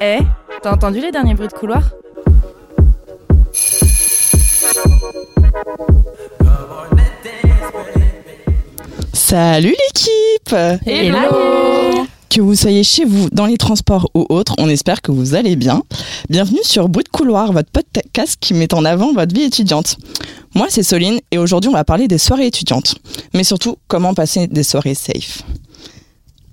Eh, t'as entendu les derniers bruits de couloir Salut l'équipe Hello Que vous soyez chez vous, dans les transports ou autres, on espère que vous allez bien. Bienvenue sur Bruit de couloir, votre podcast qui met en avant votre vie étudiante. Moi, c'est Soline et aujourd'hui, on va parler des soirées étudiantes. Mais surtout, comment passer des soirées safe.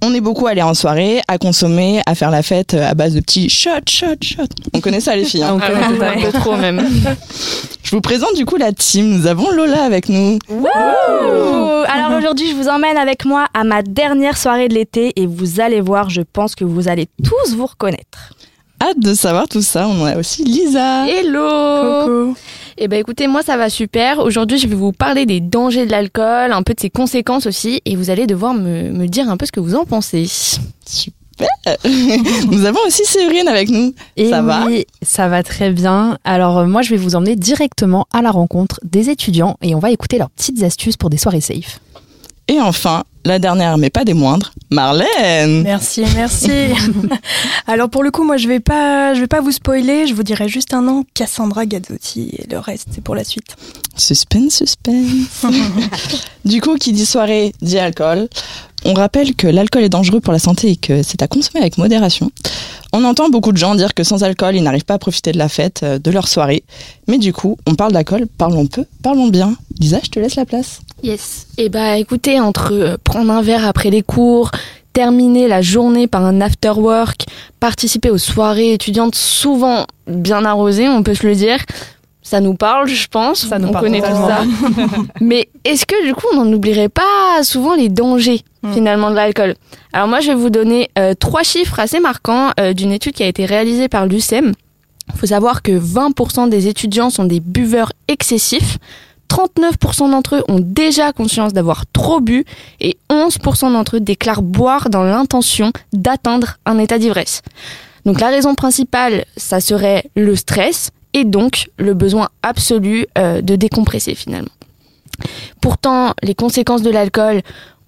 On est beaucoup allé en soirée, à consommer, à faire la fête à base de petits shots, shots, shots. On connaît ça les filles. hein. On connaît un peu trop même. Je vous présente du coup la team. Nous avons Lola avec nous. Ouh Alors aujourd'hui, je vous emmène avec moi à ma dernière soirée de l'été et vous allez voir, je pense que vous allez tous vous reconnaître. Hâte de savoir tout ça. On a aussi Lisa. Hello Eh ben écoutez, moi ça va super. Aujourd'hui, je vais vous parler des dangers de l'alcool, un peu de ses conséquences aussi, et vous allez devoir me, me dire un peu ce que vous en pensez. Super. Nous avons aussi Séverine avec nous. Et Ça va oui, ça va très bien. Alors euh, moi, je vais vous emmener directement à la rencontre des étudiants et on va écouter leurs petites astuces pour des soirées safe. Et enfin, la dernière, mais pas des moindres, Marlène. Merci, merci. Alors pour le coup, moi je vais pas, je vais pas vous spoiler. Je vous dirai juste un nom, Cassandra Gazzotti, et le reste c'est pour la suite. Suspense, suspense. du coup, qui dit soirée dit alcool. On rappelle que l'alcool est dangereux pour la santé et que c'est à consommer avec modération. On entend beaucoup de gens dire que sans alcool, ils n'arrivent pas à profiter de la fête, euh, de leur soirée. Mais du coup, on parle d'alcool, parlons peu, parlons bien. Lisa, je te laisse la place. Yes. Eh bah écoutez, entre euh, prendre un verre après les cours, terminer la journée par un after work, participer aux soirées étudiantes souvent bien arrosées, on peut se le dire. Ça nous parle, je pense. Ça nous on parle connaît tout ça. Mais est-ce que du coup, on n'en oublierait pas souvent les dangers Mm. finalement de l'alcool? Alors moi, je vais vous donner euh, trois chiffres assez marquants euh, d'une étude qui a été réalisée par l'UCEM. Il faut savoir que 20% des étudiants sont des buveurs excessifs. 39% d'entre eux ont déjà conscience d'avoir trop bu et 11% d'entre eux déclarent boire dans l'intention d'atteindre un état d'ivresse. Donc la raison principale, ça serait le stress et donc le besoin absolu euh, de décompresser finalement. Pourtant, les conséquences de l'alcool,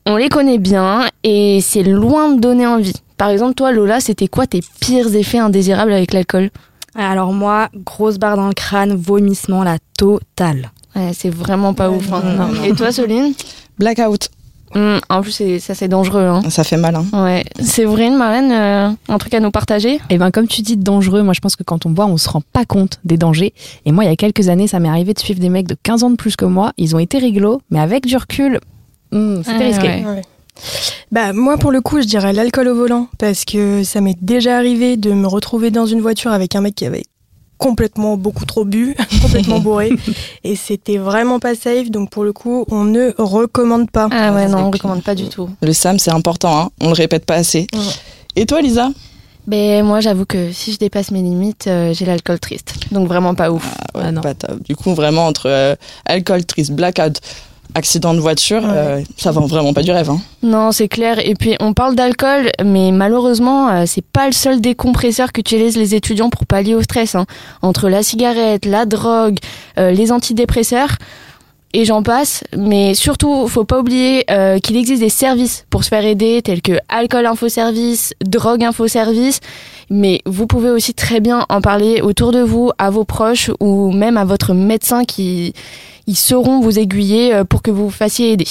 on les connaît bien et c'est loin de donner envie. Par exemple, toi Lola, c'était quoi tes pires effets indésirables avec l'alcool? Alors moi, grosse barre dans le crâne, vomissement la totale. Ouais, c'est vraiment pas Ouais, ouf. hein. non, non. Et toi Soline? Blackout. Hum, En plus, c'est- ça c'est dangereux. Hein. Ça fait mal, hein. Ouais. Séverine, Marlène, euh, un truc à nous partager? Et ben comme tu dis dangereux, moi je pense que quand on boit, on se rend pas compte des dangers. Et moi, il y a quelques années, ça m'est arrivé de suivre des mecs de 15 ans de plus que moi. Ils ont été rigolos, mais avec du recul, hmm, c'était risqué. ouais. Ouais. Bah moi pour le coup, je dirais l'alcool au volant parce que ça m'est déjà arrivé de me retrouver dans une voiture avec un mec qui avait complètement beaucoup trop bu, complètement bourré et c'était vraiment pas safe donc pour le coup, on ne recommande pas. Ah ouais, non, on recommande pas du tout. Le SAM, c'est important, hein. On le répète pas assez. Ouais. Et toi, Lisa? Ben moi, j'avoue que si je dépasse mes limites, euh, j'ai l'alcool triste. Donc vraiment pas ouf. Ah ouais, Ah non. pas top. Du coup, vraiment, entre euh, alcool, triste, blackout, accident de voiture, Ouais. euh, ça vend vraiment pas du rêve, hein. Non, c'est clair. Et puis on parle d'alcool, mais malheureusement, euh, c'est pas le seul décompresseur qu'utilisent les étudiants pour pallier au stress. hein. Entre la cigarette, la drogue, euh, les antidépresseurs. Et j'en passe, mais surtout, faut pas oublier euh, qu'il existe des services pour se faire aider, tels que alcool info service, drogue info service. Mais vous pouvez aussi très bien en parler autour de vous, à vos proches ou même à votre médecin qui ils sauront vous aiguiller euh, pour que vous vous fassiez aider.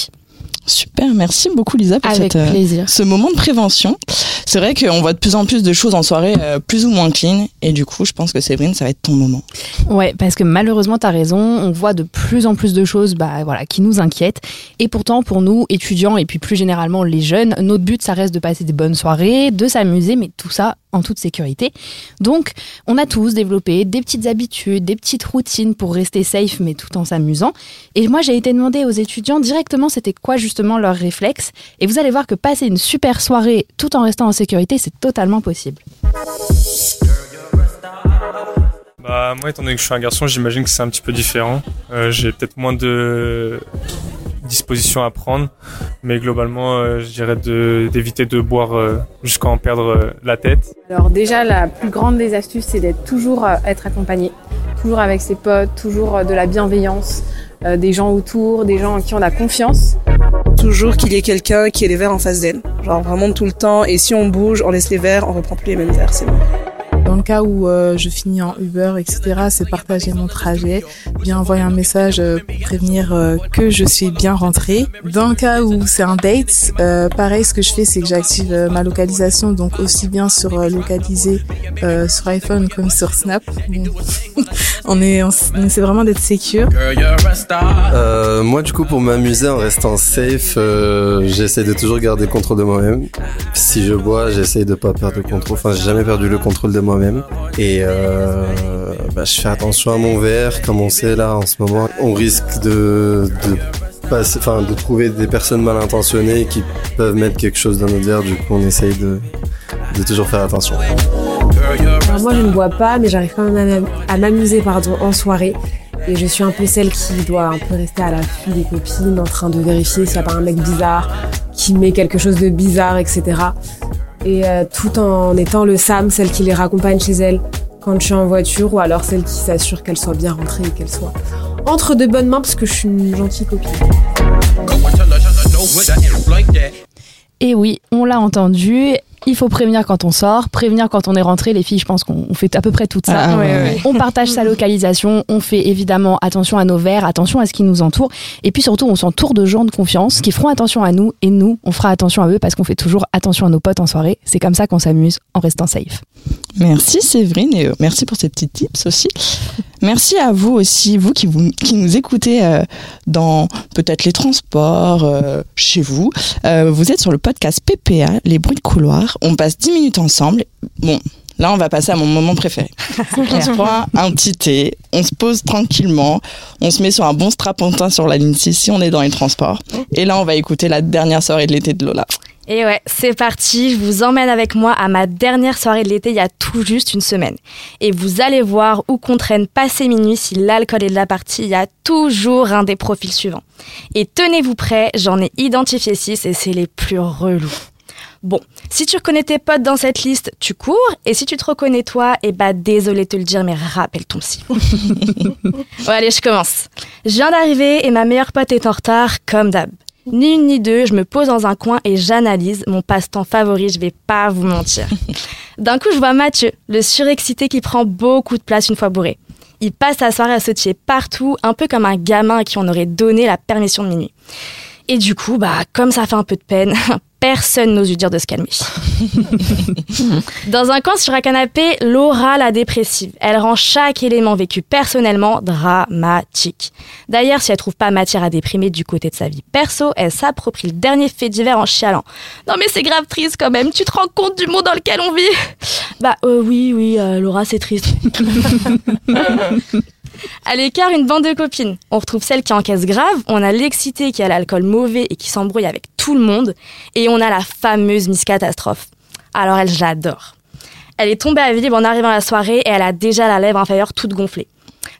Super, merci beaucoup, Lisa, pour Avec cette, euh, plaisir. ce moment de prévention. C'est vrai qu'on voit de plus en plus de choses en soirée euh, plus ou moins clean. Et du coup, je pense que Séverine, ça va être ton moment. Ouais, parce que malheureusement, tu as raison, on voit de plus en plus de choses bah, voilà, qui nous inquiètent. Et pourtant, pour nous, étudiants et puis plus généralement les jeunes, notre but, ça reste de passer des bonnes soirées, de s'amuser, mais tout ça en toute sécurité. Donc, on a tous développé des petites habitudes, des petites routines pour rester safe, mais tout en s'amusant. Et moi, j'ai été demander aux étudiants directement c'était quoi justement leur réflexe. Et vous allez voir que passer une super soirée tout en restant en sécurité, c'est totalement possible. Bah moi étant donné que je suis un garçon, j'imagine que c'est un petit peu différent. Euh, j'ai peut-être moins de dispositions à prendre, mais globalement euh, je dirais de- d'éviter de boire euh, jusqu'à en perdre euh, la tête. Alors déjà, la plus grande des astuces, c'est d'être toujours euh, être accompagné, toujours avec ses potes, toujours euh, de la bienveillance, euh, des gens autour, des gens en qui on a confiance. Toujours qu'il y ait quelqu'un qui ait les verres en face d'elle. Genre vraiment tout le temps. Et si on bouge, on laisse les verres, on reprend plus les mêmes verres, c'est bon. Dans le cas où euh, je finis en Uber, etc., c'est partager mon trajet, bien envoyer un message euh, pour prévenir euh, que je suis bien rentrée. Dans le cas où c'est un date, euh, pareil, ce que je fais, c'est que j'active euh, ma localisation, donc aussi bien sur euh, localisé euh, sur iPhone comme sur Snap. Bon. on est, on, on essaie vraiment d'être sécure. Euh, moi, du coup, pour m'amuser en restant safe, j'essaie de toujours garder le contrôle de moi-même. Si je bois, j'essaie de pas perdre le contrôle. Enfin, j'ai jamais perdu le contrôle de moi-même. Et euh, bah, je fais attention à mon verre. Comme on sait là, en ce moment, on risque de, de trouver des personnes mal intentionnées qui peuvent mettre quelque chose dans notre verre. Du coup, on essaye de, de toujours faire attention. Moi je ne bois pas mais j'arrive quand même à m'amuser pardon en soirée et je suis un peu celle qui doit un peu rester à l'affût des copines en train de vérifier s'il n'y a pas un mec bizarre qui met quelque chose de bizarre etc. Et euh, tout en étant le Sam, celle qui les raccompagne chez elle quand je suis en voiture ou alors celle qui s'assure qu'elle soit bien rentrée et qu'elle soit entre de bonnes mains parce que je suis une gentille copine. Et oui, on l'a entendu. Il faut prévenir quand on sort, prévenir quand on est rentré. Les filles, je pense qu'on on fait à peu près tout ça. Ah, ouais, ouais. On partage sa localisation, on fait évidemment attention à nos verres, attention à ce qui nous entoure. Et puis surtout, on s'entoure de gens de confiance qui feront attention à nous et nous, on fera attention à eux parce qu'on fait toujours attention à nos potes en soirée. C'est comme ça qu'on s'amuse en restant safe. Merci Séverine et euh, merci pour ces petits tips aussi. Merci à vous aussi, vous qui, vous, qui nous écoutez euh, dans peut-être les transports, euh, chez vous. Euh, vous êtes sur le podcast PPA, les bruits de couloir. On passe 10 minutes ensemble. Bon, là on va passer à mon moment préféré. on se prend un petit thé, on se pose tranquillement, on se met sur un bon strapontin sur la ligne 6 si on est dans les transports. Et là on va écouter la dernière soirée de l'été de Lola. Et ouais, c'est parti, je vous emmène avec moi à ma dernière soirée de l'été il y a tout juste une semaine. Et vous allez voir où qu'on traîne passé minuit si l'alcool est de la partie, il y a toujours un des profils suivants. Et tenez-vous prêts, j'en ai identifié 6 et c'est les plus relous. Bon, si tu reconnais tes potes dans cette liste, tu cours, et si tu te reconnais toi, eh bah désolé de te le dire, mais rappelle ton psy. bon, allez, je commence. Je viens d'arriver et ma meilleure pote est en retard, comme d'hab. Ni une ni deux, je me pose dans un coin et j'analyse mon passe-temps favori, je vais pas vous mentir. D'un coup, je vois Mathieu, le surexcité qui prend beaucoup de place une fois bourré. Il passe sa soirée à sautiller partout, un peu comme un gamin à qui on aurait donné la permission de minuit. Et du coup, bah, comme ça fait un peu de peine, personne n'ose lui dire de se calmer. Dans un coin sur un canapé, Laura la dépressive. Elle rend chaque élément vécu personnellement dramatique. D'ailleurs, si elle trouve pas matière à déprimer du côté de sa vie perso, elle s'approprie le dernier fait divers en chialant. Non mais c'est grave triste quand même, tu te rends compte du monde dans lequel on vit? Bah euh, oui, oui, euh, Laura c'est triste. À l'écart, une bande de copines. On retrouve celle qui encaisse grave, on a l'excité qui a l'alcool mauvais et qui s'embrouille avec tout le monde, et on a la fameuse Miss Catastrophe. Alors elle, je l'adore. Elle est tombée à vide en arrivant à la soirée et elle a déjà la lèvre inférieure toute gonflée.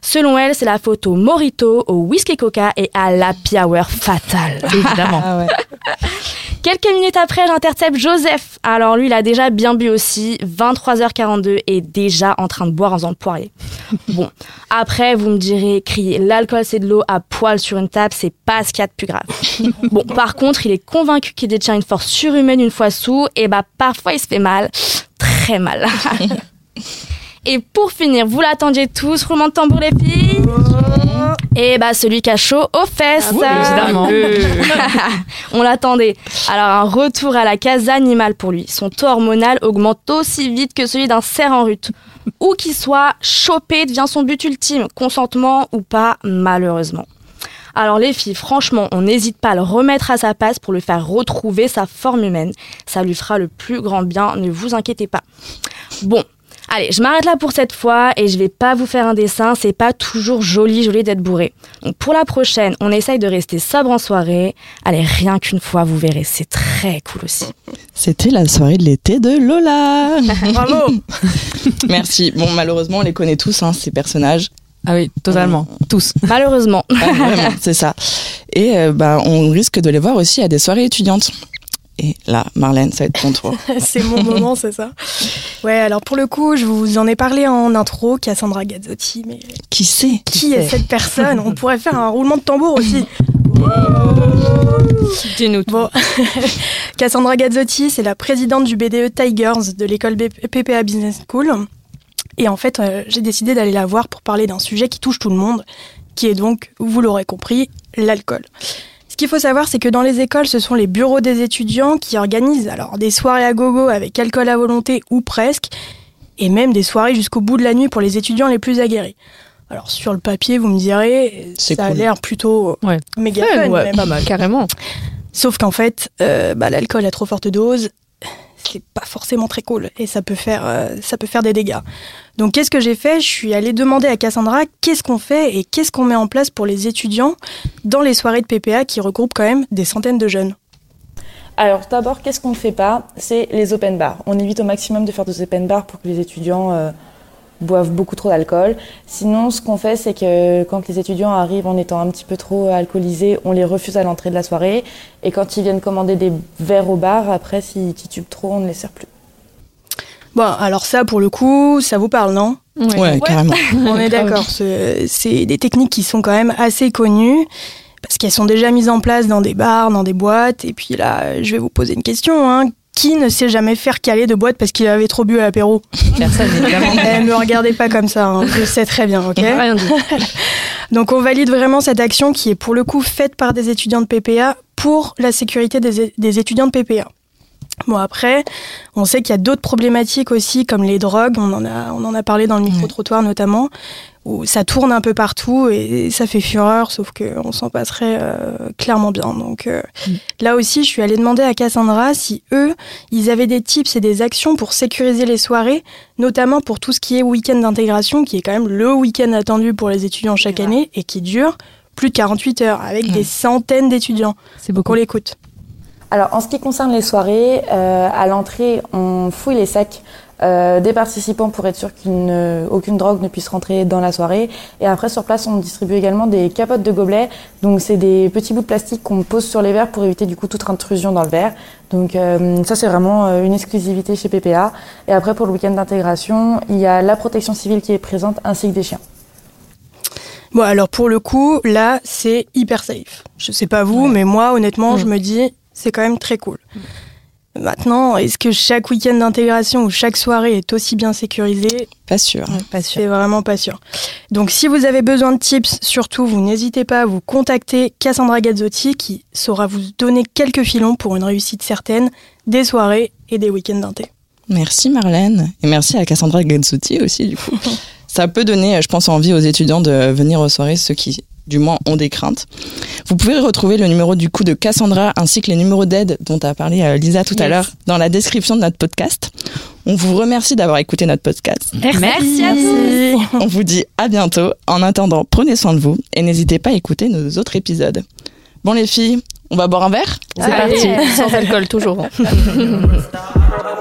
Selon elle, c'est la photo Morito au whisky coca et à l'happy hour fatale. Évidemment. Ah ouais. Quelques minutes après, j'intercepte Joseph. Alors lui, il a déjà bien bu aussi, 23h42 et déjà en train de boire en faisant le poirier. Bon, après, vous me direz, crier l'alcool c'est de l'eau à poil sur une table, c'est pas ce qu'il y a de plus grave. Bon, par contre, il est convaincu qu'il détient une force surhumaine une fois sous, et bah parfois il se fait mal, très mal. Et pour finir, vous l'attendiez tous, roulement de tambour les filles Et bah celui qui a chaud aux fesses oui, évidemment. On l'attendait. Alors un retour à la case animale pour lui. Son taux hormonal augmente aussi vite que celui d'un cerf en rut. Où qu'il soit, choper devient son but ultime, consentement ou pas, malheureusement. Alors les filles, franchement, on n'hésite pas à le remettre à sa place pour lui faire retrouver sa forme humaine. Ça lui fera le plus grand bien, ne vous inquiétez pas. Bon, Allez, je m'arrête là pour cette fois et je vais pas vous faire un dessin, c'est pas toujours joli joli d'être bourré. Donc pour la prochaine, on essaye de rester sobre en soirée. Allez, rien qu'une fois, vous verrez, c'est très cool aussi. C'était la soirée de l'été de Lola. Bravo Merci. Bon, malheureusement, on les connaît tous, hein, ces personnages. Ah oui, totalement. Tous. Malheureusement. Ah, vraiment, c'est ça. Et euh, bah, on risque de les voir aussi à des soirées étudiantes. Et là, Marlène, ça va être ton tour. c'est mon moment, c'est ça. Ouais, alors pour le coup, je vous en ai parlé en intro, Cassandra Gazzotti, mais Qui c'est qui est cette personne? On pourrait faire un roulement de tambour aussi. Dis-nous tout. Bon, Cassandra Gazzotti, c'est la présidente du BDE Tigers de l'école PPA Business School. Et en fait, euh, j'ai décidé d'aller la voir pour parler d'un sujet qui touche tout le monde, qui est donc, vous l'aurez compris, l'alcool. Ce qu'il faut savoir, c'est que dans les écoles, ce sont les bureaux des étudiants qui organisent alors des soirées à gogo avec alcool à volonté ou presque, et même des soirées jusqu'au bout de la nuit pour les étudiants les plus aguerris. Alors sur le papier, vous me direz, C'est ça a l'air plutôt Ouais. méga Fun, fun, ouais, même. pas mal. Carrément. Sauf qu'en fait, euh, bah, l'alcool à trop forte dose, c'est pas forcément très cool et ça peut faire, euh, ça peut faire des dégâts. Donc qu'est-ce que j'ai fait? Je suis allée demander à Cassandra qu'est-ce qu'on fait et qu'est-ce qu'on met en place pour les étudiants dans les soirées de PPA qui regroupent quand même des centaines de jeunes. Alors d'abord, qu'est-ce qu'on ne fait pas? C'est les open bars. On évite au maximum de faire des open bars pour que les étudiants euh, boivent beaucoup trop d'alcool. Sinon, ce qu'on fait, c'est que quand les étudiants arrivent en étant un petit peu trop alcoolisés, on les refuse à l'entrée de la soirée. Et quand ils viennent commander des verres au bar, après, s'ils titubent trop, on ne les sert plus. Bon, alors ça, pour le coup, ça vous parle, non? Ouais, carrément. On est d'accord. ce- C'est des techniques qui sont quand même assez connues parce qu'elles sont déjà mises en place dans des bars, dans des boîtes. Et puis là, je vais vous poser une question. Hein. Qui ne sait jamais faire caler de boîte parce qu'il avait trop bu à l'apéro Personne, évidemment. Eh, me regardez pas comme ça, hein. je sais très bien, ok Rien dit. Donc on valide vraiment cette action qui est pour le coup faite par des étudiants de PPA pour la sécurité des, des étudiants de PPA. Bon après, on sait qu'il y a d'autres problématiques aussi comme les drogues, on en a, on en a parlé dans le micro-trottoir notamment, où ça tourne un peu partout et ça fait fureur, sauf qu'on s'en passerait euh, clairement bien. Donc euh, là aussi, je suis allée demander à Cassandra si eux, ils avaient des tips et des actions pour sécuriser les soirées, notamment pour tout ce qui est week-end d'intégration, qui est quand même le week-end attendu pour les étudiants chaque année et qui dure plus de 48 heures avec des centaines d'étudiants. C'est beaucoup. On l'écoute. Alors, en ce qui concerne les soirées, euh, à l'entrée, on fouille les sacs euh, des participants pour être sûr qu'aucune drogue ne puisse rentrer dans la soirée. Et après, sur place, on distribue également des capotes de gobelets. Donc, c'est des petits bouts de plastique qu'on pose sur les verres pour éviter du coup toute intrusion dans le verre. Donc, euh, ça, c'est vraiment euh, une exclusivité chez PPA. Et après, pour le week-end d'intégration, il y a la protection civile qui est présente ainsi que des chiens. Bon, alors pour le coup, là, c'est hyper safe. Je sais pas vous, mais moi, honnêtement, je me dis, c'est quand même très cool. Maintenant, est-ce que chaque week-end d'intégration ou chaque soirée est aussi bien sécurisée Pas sûr. Pas sûr. C'est vraiment pas sûr. Donc, si vous avez besoin de tips, surtout, vous n'hésitez pas à vous contacter Cassandra Gazzotti qui saura vous donner quelques filons pour une réussite certaine des soirées et des week-ends d'inté. Merci Marlène. Et merci à Cassandra Gazzotti aussi, du coup. Ça peut donner, je pense, envie aux étudiants de venir aux soirées, ceux qui, du moins, ont des craintes. Vous pouvez retrouver le numéro du coup de Cassandra ainsi que les numéros d'aide dont a parlé euh, Lisa tout à l'heure dans la description de notre podcast. On vous remercie d'avoir écouté notre podcast. Merci à vous. On vous dit à bientôt. En attendant, prenez soin de vous et n'hésitez pas à écouter nos autres épisodes. Bon les filles, on va boire un verre? C'est parti. Sans alcool, toujours. hein.